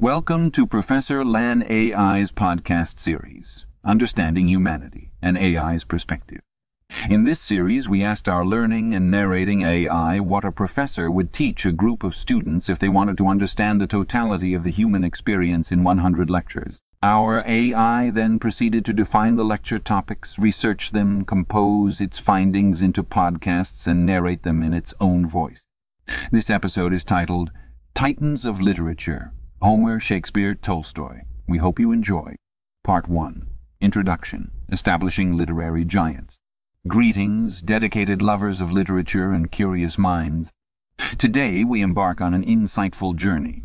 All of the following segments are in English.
Welcome to Professor Lan AI's podcast series, Understanding Humanity, an AI's Perspective. In this series, we asked our learning and narrating AI what a professor would teach a group of students if they wanted to understand the totality of the human experience in 100 lectures. Our AI then proceeded to define the lecture topics, research them, compose its findings into podcasts, and narrate them in its own voice. This episode is titled Titans of Literature Homer, Shakespeare, Tolstoy. We hope you enjoy. Part 1. Introduction. Establishing Literary Giants. Greetings, dedicated lovers of literature and curious minds. Today we embark on an insightful journey.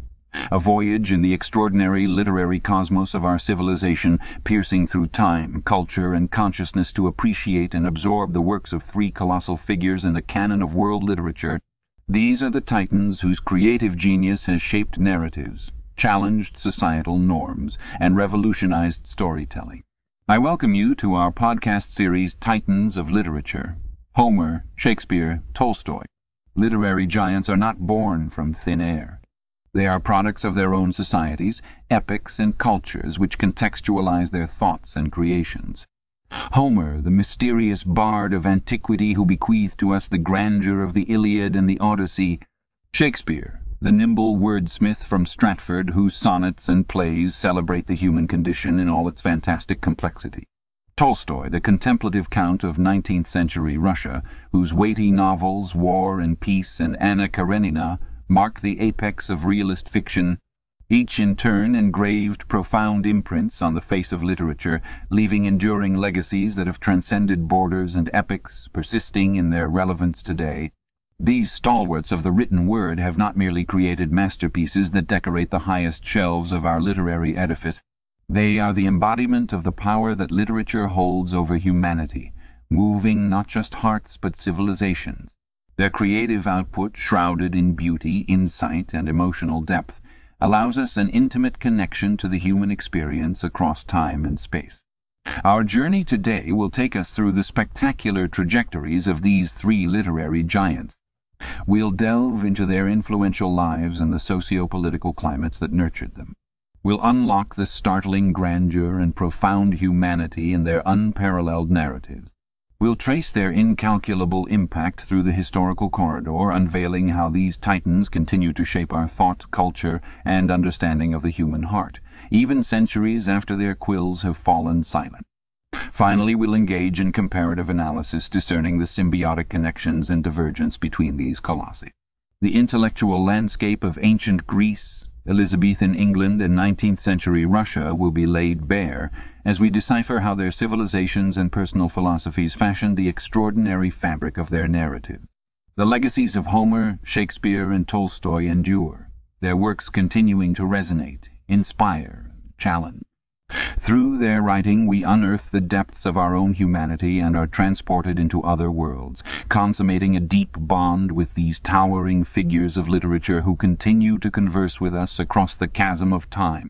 A voyage in the extraordinary literary cosmos of our civilization, piercing through time, culture, and consciousness to appreciate and absorb the works of three colossal figures in the canon of world literature. These are the titans whose creative genius has shaped narratives, challenged societal norms, and revolutionized storytelling. I welcome you to our podcast series Titans of Literature. Homer, Shakespeare, Tolstoy. Literary giants are not born from thin air. They are products of their own societies, epochs and cultures which contextualize their thoughts and creations. Homer, the mysterious bard of antiquity who bequeathed to us the grandeur of the Iliad and the Odyssey. Shakespeare, the nimble wordsmith from Stratford whose sonnets and plays celebrate the human condition in all its fantastic complexity. Tolstoy, the contemplative count of nineteenth-century Russia, whose weighty novels War and Peace and Anna Karenina mark the apex of realist fiction, each in turn engraved profound imprints on the face of literature, leaving enduring legacies that have transcended borders and epochs, persisting in their relevance today. These stalwarts of the written word have not merely created masterpieces that decorate the highest shelves of our literary edifice. They are the embodiment of the power that literature holds over humanity, moving not just hearts but civilizations. Their creative output, shrouded in beauty, insight, and emotional depth, allows us an intimate connection to the human experience across time and space. Our journey today will take us through the spectacular trajectories of these three literary giants. We'll delve into their influential lives and the socio-political climates that nurtured them. We'll unlock the startling grandeur and profound humanity in their unparalleled narratives. We'll trace their incalculable impact through the historical corridor, unveiling how these titans continue to shape our thought, culture, and understanding of the human heart, even centuries after their quills have fallen silent. Finally, we'll engage in comparative analysis discerning the symbiotic connections and divergence between these colossi. The intellectual landscape of ancient Greece, Elizabethan England, and nineteenth-century Russia will be laid bare as we decipher how their civilizations and personal philosophies fashioned the extraordinary fabric of their narrative. The legacies of Homer, Shakespeare, and Tolstoy endure, their works continuing to resonate, inspire, challenge. Through their writing we unearth the depths of our own humanity and are transported into other worlds, consummating a deep bond with these towering figures of literature who continue to converse with us across the chasm of time.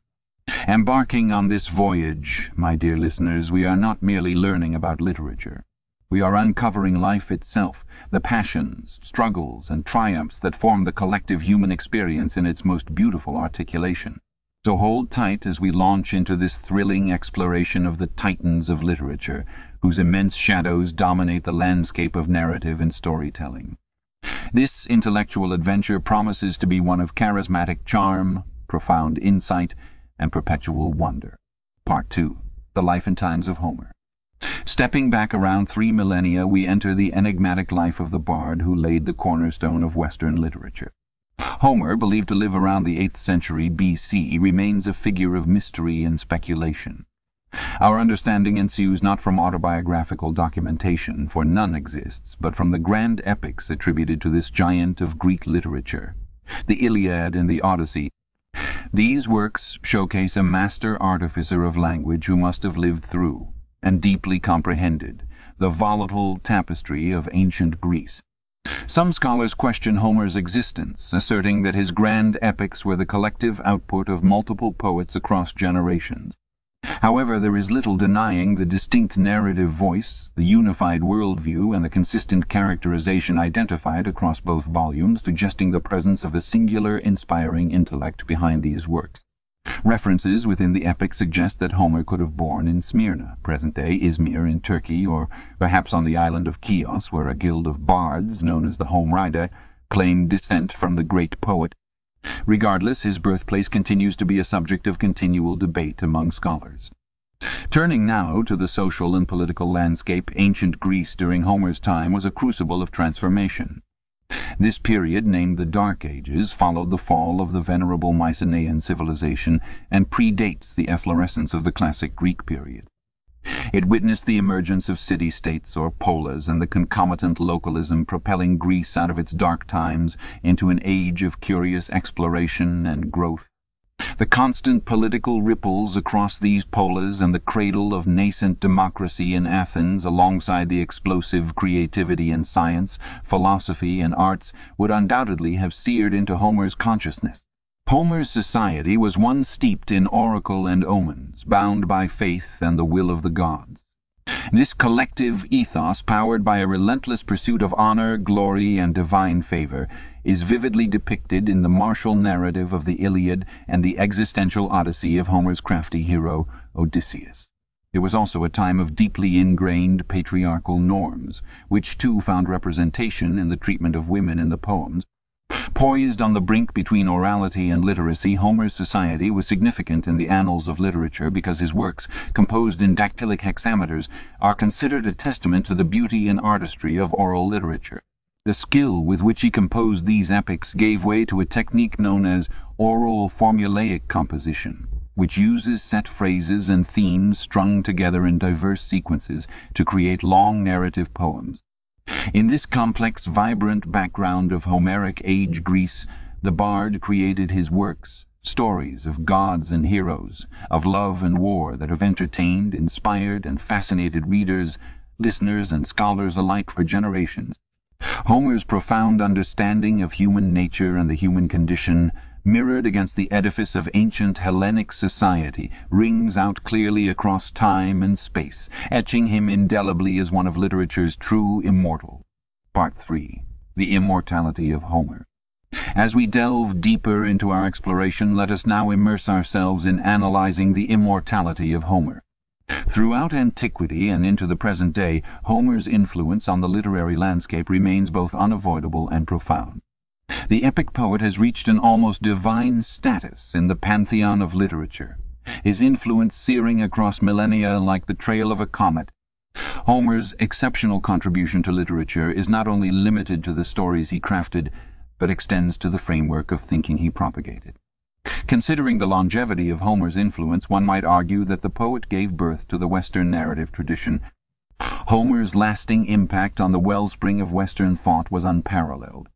Embarking on this voyage, my dear listeners, we are not merely learning about literature. We are uncovering life itself, the passions, struggles, and triumphs that form the collective human experience in its most beautiful articulation. So hold tight as we launch into this thrilling exploration of the titans of literature, whose immense shadows dominate the landscape of narrative and storytelling. This intellectual adventure promises to be one of charismatic charm, profound insight, and perpetual wonder. Part 2. The Life and Times of Homer. Stepping back around three millennia, we enter the enigmatic life of the bard who laid the cornerstone of Western literature. Homer, believed to live around the eighth century B.C., remains a figure of mystery and speculation. Our understanding ensues not from autobiographical documentation, for none exists, but from the grand epics attributed to this giant of Greek literature, the Iliad and the Odyssey. These works showcase a master artificer of language who must have lived through, and deeply comprehended, the volatile tapestry of ancient Greece. Some scholars question Homer's existence, asserting that his grand epics were the collective output of multiple poets across generations. However, there is little denying the distinct narrative voice, the unified worldview, and the consistent characterization identified across both volumes, suggesting the presence of a singular, inspiring intellect behind these works. References within the epic suggest that Homer could have born in Smyrna, present-day Izmir in Turkey, or perhaps on the island of Chios, where a guild of bards, known as the Homerida, claimed descent from the great poet. Regardless, his birthplace continues to be a subject of continual debate among scholars. Turning now to the social and political landscape, ancient Greece during Homer's time was a crucible of transformation. This period, named the Dark Ages, followed the fall of the venerable Mycenaean civilization and predates the efflorescence of the classic Greek period. It witnessed the emergence of city-states or polis and the concomitant localism propelling Greece out of its dark times into an age of curious exploration and growth. The constant political ripples across these polis and the cradle of nascent democracy in Athens alongside the explosive creativity in science, philosophy and arts would undoubtedly have seared into Homer's consciousness. Homer's society was one steeped in oracle and omens, bound by faith and the will of the gods. This collective ethos, powered by a relentless pursuit of honour, glory and divine favour, is vividly depicted in the martial narrative of the Iliad and the existential odyssey of Homer's crafty hero, Odysseus. It was also a time of deeply ingrained patriarchal norms, which too found representation in the treatment of women in the poems. Poised on the brink between orality and literacy, Homer's society was significant in the annals of literature because his works, composed in dactylic hexameters, are considered a testament to the beauty and artistry of oral literature. The skill with which he composed these epics gave way to a technique known as oral formulaic composition, which uses set phrases and themes strung together in diverse sequences to create long narrative poems. In this complex, vibrant background of Homeric age Greece, the bard created his works, stories of gods and heroes, of love and war that have entertained, inspired and fascinated readers, listeners and scholars alike for generations. Homer's profound understanding of human nature and the human condition, mirrored against the edifice of ancient Hellenic society, rings out clearly across time and space, etching him indelibly as one of literature's true immortals. Part 3 The Immortality of Homer As we delve deeper into our exploration, let us now immerse ourselves in analyzing the immortality of Homer. Throughout antiquity and into the present day, Homer's influence on the literary landscape remains both unavoidable and profound. The epic poet has reached an almost divine status in the pantheon of literature, his influence searing across millennia like the trail of a comet. Homer's exceptional contribution to literature is not only limited to the stories he crafted, but extends to the framework of thinking he propagated. Considering the longevity of Homer's influence, one might argue that the poet gave birth to the Western narrative tradition. Homer's lasting impact on the wellspring of Western thought was unparalleled.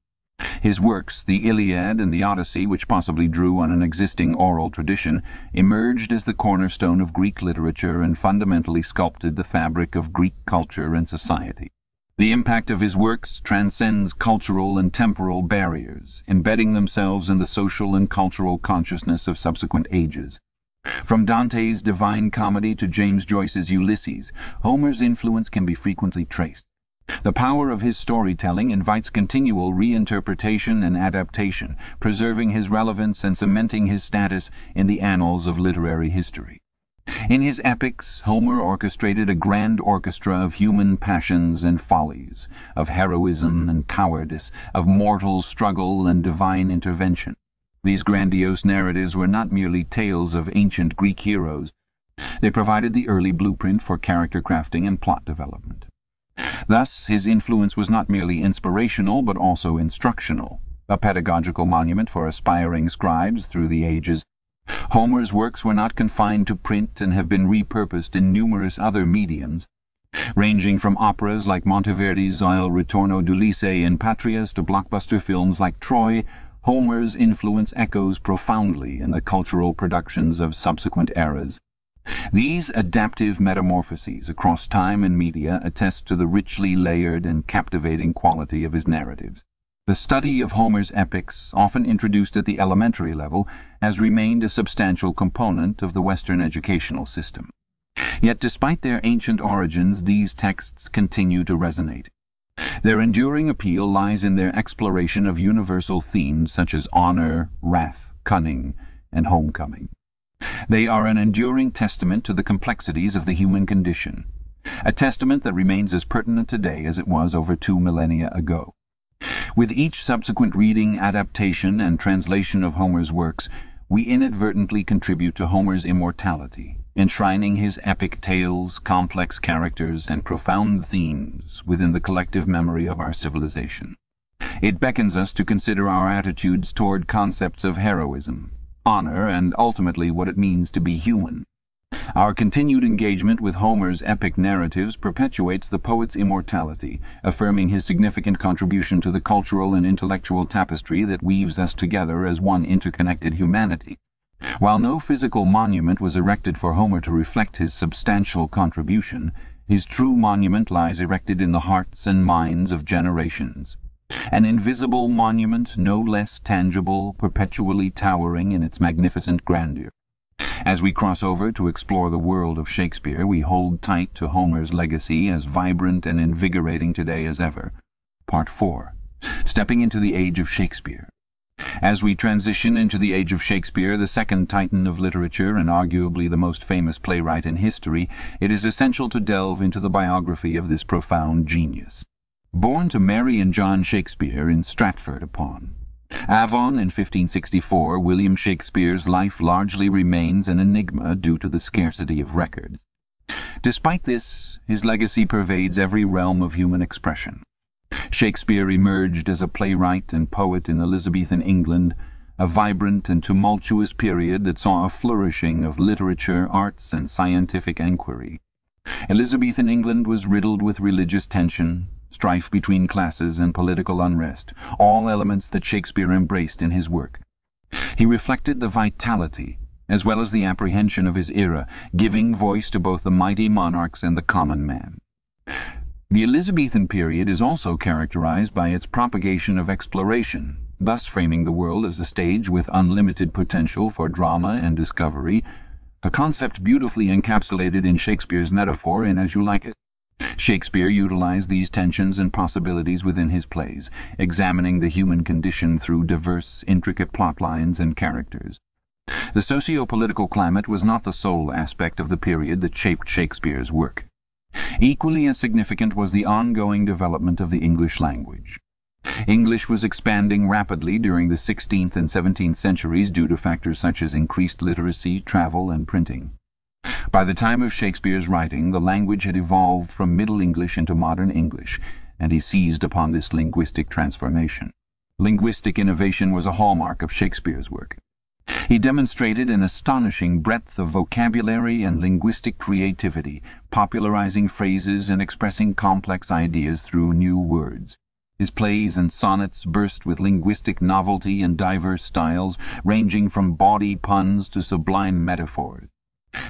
His works, the Iliad and the Odyssey, which possibly drew on an existing oral tradition, emerged as the cornerstone of Greek literature and fundamentally sculpted the fabric of Greek culture and society. The impact of his works transcends cultural and temporal barriers, embedding themselves in the social and cultural consciousness of subsequent ages. From Dante's Divine Comedy to James Joyce's Ulysses, Homer's influence can be frequently traced. The power of his storytelling invites continual reinterpretation and adaptation, preserving his relevance and cementing his status in the annals of literary history. In his epics Homer orchestrated a grand orchestra of human passions and follies, of heroism and cowardice, of mortal struggle and divine intervention. These grandiose narratives were not merely tales of ancient Greek heroes. They provided the early blueprint for character crafting and plot development. Thus his influence was not merely inspirational but also instructional, a pedagogical monument for aspiring scribes through the ages. Homer's works were not confined to print and have been repurposed in numerous other mediums, ranging from operas like Monteverdi's Il Ritorno d'Ulisse in Patrias to blockbuster films like Troy. Homer's influence echoes profoundly in the cultural productions of subsequent eras. These adaptive metamorphoses across time and media attest to the richly layered and captivating quality of his narratives. The study of Homer's epics, often introduced at the elementary level, has remained a substantial component of the Western educational system. Yet despite their ancient origins, these texts continue to resonate. Their enduring appeal lies in their exploration of universal themes such as honour, wrath, cunning, and homecoming. They are an enduring testament to the complexities of the human condition, a testament that remains as pertinent today as it was over two millennia ago. With each subsequent reading, adaptation, and translation of Homer's works, we inadvertently contribute to Homer's immortality, enshrining his epic tales, complex characters, and profound themes within the collective memory of our civilization. It beckons us to consider our attitudes toward concepts of heroism, honour, and ultimately what it means to be human. Our continued engagement with Homer's epic narratives perpetuates the poet's immortality, affirming his significant contribution to the cultural and intellectual tapestry that weaves us together as one interconnected humanity. While no physical monument was erected for Homer to reflect his substantial contribution, his true monument lies erected in the hearts and minds of generations. An invisible monument, no less tangible, perpetually towering in its magnificent grandeur. As we cross over to explore the world of Shakespeare, we hold tight to Homer's legacy as vibrant and invigorating today as ever. Part 4. Stepping into the Age of Shakespeare. As we transition into the Age of Shakespeare, the second titan of literature and arguably the most famous playwright in history, it is essential to delve into the biography of this profound genius. Born to Mary and John Shakespeare in Stratford upon Avon in 1564, William Shakespeare's life largely remains an enigma due to the scarcity of records. Despite this, his legacy pervades every realm of human expression. Shakespeare emerged as a playwright and poet in Elizabethan England, a vibrant and tumultuous period that saw a flourishing of literature, arts, and scientific enquiry. Elizabethan England was riddled with religious tension, strife between classes and political unrest, all elements that Shakespeare embraced in his work. He reflected the vitality as well as the apprehension of his era, giving voice to both the mighty monarchs and the common man. The Elizabethan period is also characterized by its propagation of exploration, thus framing the world as a stage with unlimited potential for drama and discovery, a concept beautifully encapsulated in Shakespeare's metaphor in As You Like It. Shakespeare utilized these tensions and possibilities within his plays, examining the human condition through diverse, intricate plot lines and characters. The socio-political climate was not the sole aspect of the period that shaped Shakespeare's work. Equally as significant was the ongoing development of the English language. English was expanding rapidly during the 16th and 17th centuries due to factors such as increased literacy, travel, and printing. By the time of Shakespeare's writing, the language had evolved from Middle English into modern English, and he seized upon this linguistic transformation. Linguistic innovation was a hallmark of Shakespeare's work. He demonstrated an astonishing breadth of vocabulary and linguistic creativity, popularizing phrases and expressing complex ideas through new words. His plays and sonnets burst with linguistic novelty in diverse styles, ranging from bawdy puns to sublime metaphors.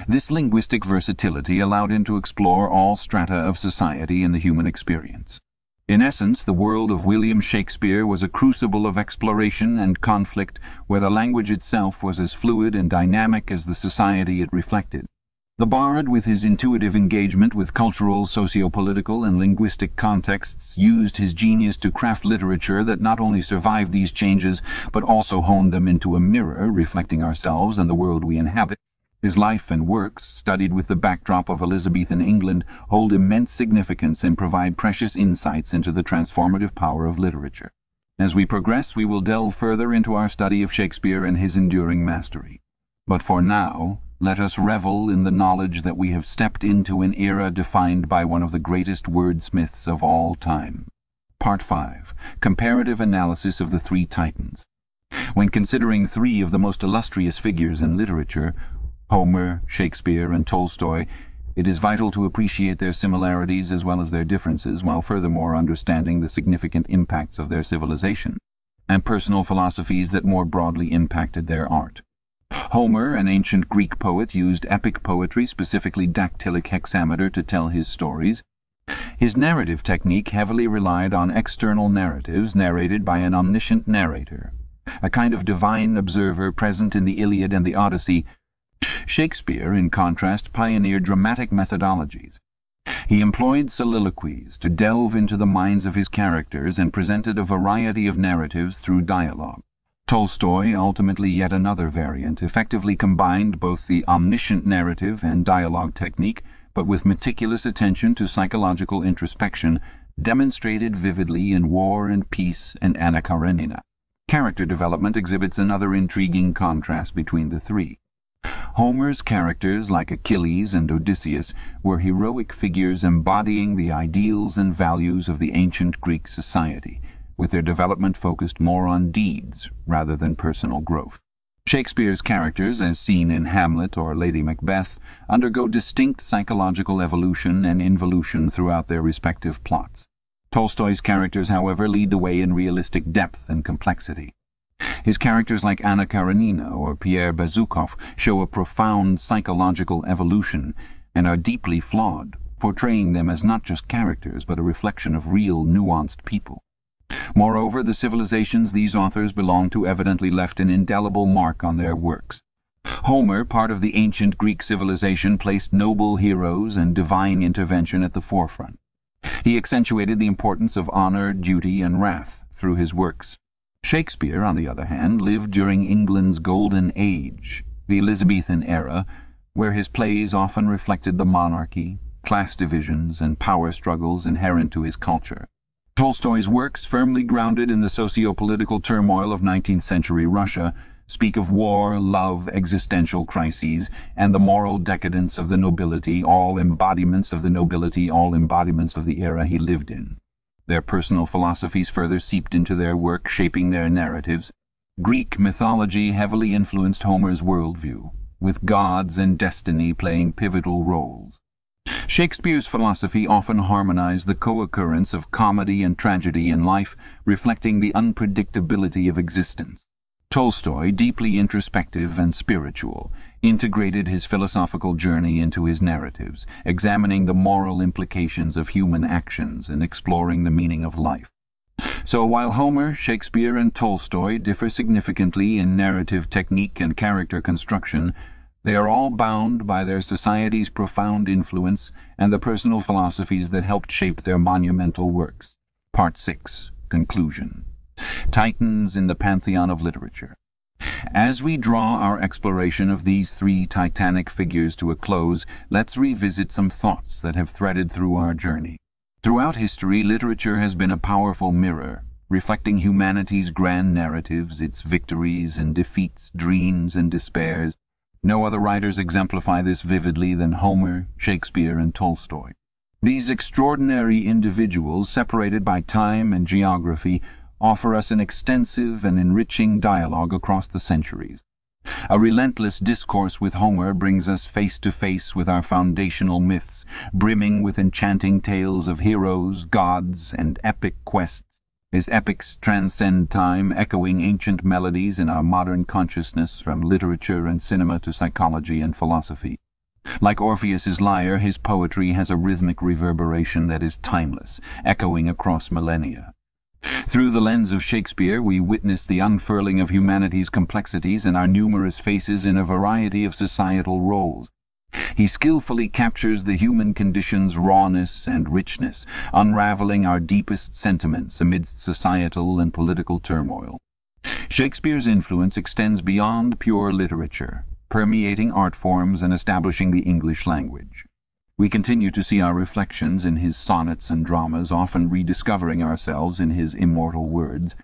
This linguistic versatility allowed him to explore all strata of society and the human experience. In essence, the world of William Shakespeare was a crucible of exploration and conflict where the language itself was as fluid and dynamic as the society it reflected. The bard, with his intuitive engagement with cultural, socio-political, and linguistic contexts, used his genius to craft literature that not only survived these changes, but also honed them into a mirror reflecting ourselves and the world we inhabit. His life and works, studied with the backdrop of Elizabethan England, hold immense significance and provide precious insights into the transformative power of literature. As we progress, we will delve further into our study of Shakespeare and his enduring mastery. But for now, let us revel in the knowledge that we have stepped into an era defined by one of the greatest wordsmiths of all time. Part 5. Comparative Analysis of the Three Titans. When considering three of the most illustrious figures in literature, Homer, Shakespeare, and Tolstoy, it is vital to appreciate their similarities as well as their differences, while furthermore understanding the significant impacts of their civilization, and personal philosophies that more broadly impacted their art. Homer, an ancient Greek poet, used epic poetry, specifically dactylic hexameter, to tell his stories. His narrative technique heavily relied on external narratives narrated by an omniscient narrator, a kind of divine observer present in the Iliad and the Odyssey Shakespeare, in contrast, pioneered dramatic methodologies. He employed soliloquies to delve into the minds of his characters and presented a variety of narratives through dialogue. Tolstoy, ultimately yet another variant, effectively combined both the omniscient narrative and dialogue technique, but with meticulous attention to psychological introspection, demonstrated vividly in War and Peace and Anna Karenina. Character development exhibits another intriguing contrast between the three. Homer's characters, like Achilles and Odysseus, were heroic figures embodying the ideals and values of the ancient Greek society with their development focused more on deeds rather than personal growth. Shakespeare's characters, as seen in Hamlet or Lady Macbeth, undergo distinct psychological evolution and involution throughout their respective plots. Tolstoy's characters, however, lead the way in realistic depth and complexity. His characters like Anna Karenina or Pierre Bezukhov show a profound psychological evolution and are deeply flawed, portraying them as not just characters but a reflection of real nuanced people. Moreover, the civilizations these authors belong to evidently left an indelible mark on their works. Homer, part of the ancient Greek civilization, placed noble heroes and divine intervention at the forefront. He accentuated the importance of honour, duty, and wrath through his works. Shakespeare, on the other hand, lived during England's golden age, the Elizabethan era, where his plays often reflected the monarchy, class divisions, and power struggles inherent to his culture. Tolstoy's works, firmly grounded in the socio-political turmoil of 19th-century Russia, speak of war, love, existential crises, and the moral decadence of the nobility, all embodiments of the nobility, all embodiments of the era he lived in. Their personal philosophies further seeped into their work, shaping their narratives. Greek mythology heavily influenced Homer's worldview, with gods and destiny playing pivotal roles. Shakespeare's philosophy often harmonized the co-occurrence of comedy and tragedy in life, reflecting the unpredictability of existence. Tolstoy, deeply introspective and spiritual, integrated his philosophical journey into his narratives, examining the moral implications of human actions and exploring the meaning of life. So while Homer, Shakespeare, and Tolstoy differ significantly in narrative technique and character construction, they are all bound by their society's profound influence and the personal philosophies that helped shape their monumental works. Part 6. Conclusion. Titans in the Pantheon of Literature. As we draw our exploration of these three titanic figures to a close, let's revisit some thoughts that have threaded through our journey. Throughout history, literature has been a powerful mirror, reflecting humanity's grand narratives, its victories and defeats, dreams and despairs, no other writers exemplify this vividly than Homer, Shakespeare, and Tolstoy. These extraordinary individuals, separated by time and geography, offer us an extensive and enriching dialogue across the centuries. A relentless discourse with Homer brings us face to face with our foundational myths, brimming with enchanting tales of heroes, gods, and epic quests his epics transcend time, echoing ancient melodies in our modern consciousness from literature and cinema to psychology and philosophy. Like Orpheus's lyre, his poetry has a rhythmic reverberation that is timeless, echoing across millennia. Through the lens of Shakespeare we witness the unfurling of humanity's complexities and our numerous faces in a variety of societal roles. He skilfully captures the human condition's rawness and richness, unravelling our deepest sentiments amidst societal and political turmoil. Shakespeare's influence extends beyond pure literature, permeating art forms and establishing the English language. We continue to see our reflections in his sonnets and dramas, often rediscovering ourselves in his immortal words.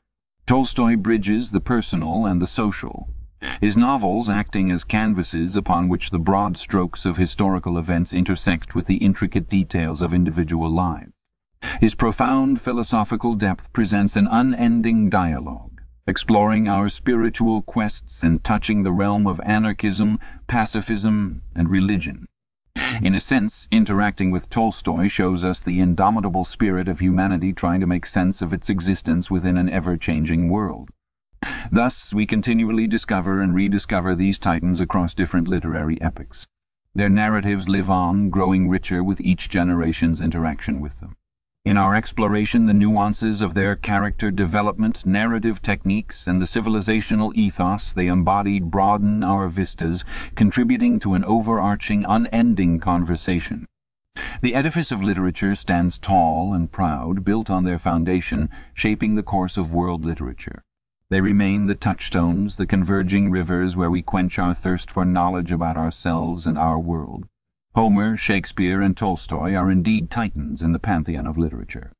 Tolstoy bridges the personal and the social, his novels acting as canvases upon which the broad strokes of historical events intersect with the intricate details of individual lives. His profound philosophical depth presents an unending dialogue, exploring our spiritual quests and touching the realm of anarchism, pacifism, and religion. In a sense, interacting with Tolstoy shows us the indomitable spirit of humanity trying to make sense of its existence within an ever-changing world. Thus we continually discover and rediscover these titans across different literary epochs. Their narratives live on, growing richer with each generation's interaction with them. In our exploration the nuances of their character development, narrative techniques, and the civilizational ethos they embodied broaden our vistas, contributing to an overarching, unending conversation. The edifice of literature stands tall and proud, built on their foundation, shaping the course of world literature. They remain the touchstones, the converging rivers where we quench our thirst for knowledge about ourselves and our world. Homer, Shakespeare, and Tolstoy are indeed titans in the pantheon of literature.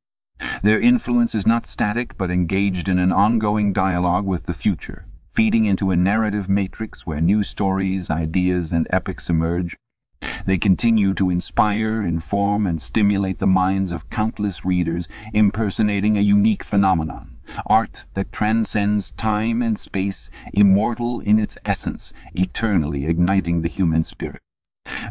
Their influence is not static but engaged in an ongoing dialogue with the future, feeding into a narrative matrix where new stories, ideas, and epics emerge. They continue to inspire, inform, and stimulate the minds of countless readers, impersonating a unique phenomenon, art that transcends time and space, immortal in its essence, eternally igniting the human spirit.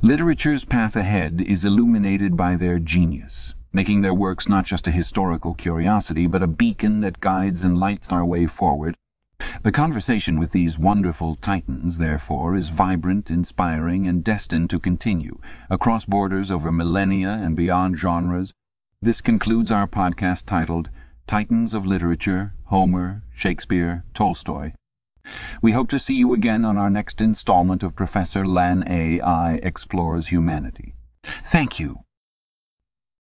Literature's path ahead is illuminated by their genius, making their works not just a historical curiosity, but a beacon that guides and lights our way forward. The conversation with these wonderful titans, therefore, is vibrant, inspiring, and destined to continue, across borders, over millennia, and beyond genres. This concludes our podcast titled Titans of Literature, Homer, Shakespeare, Tolstoy. We hope to see you again on our next installment of Professor Lan A. I. Explores Humanity. Thank you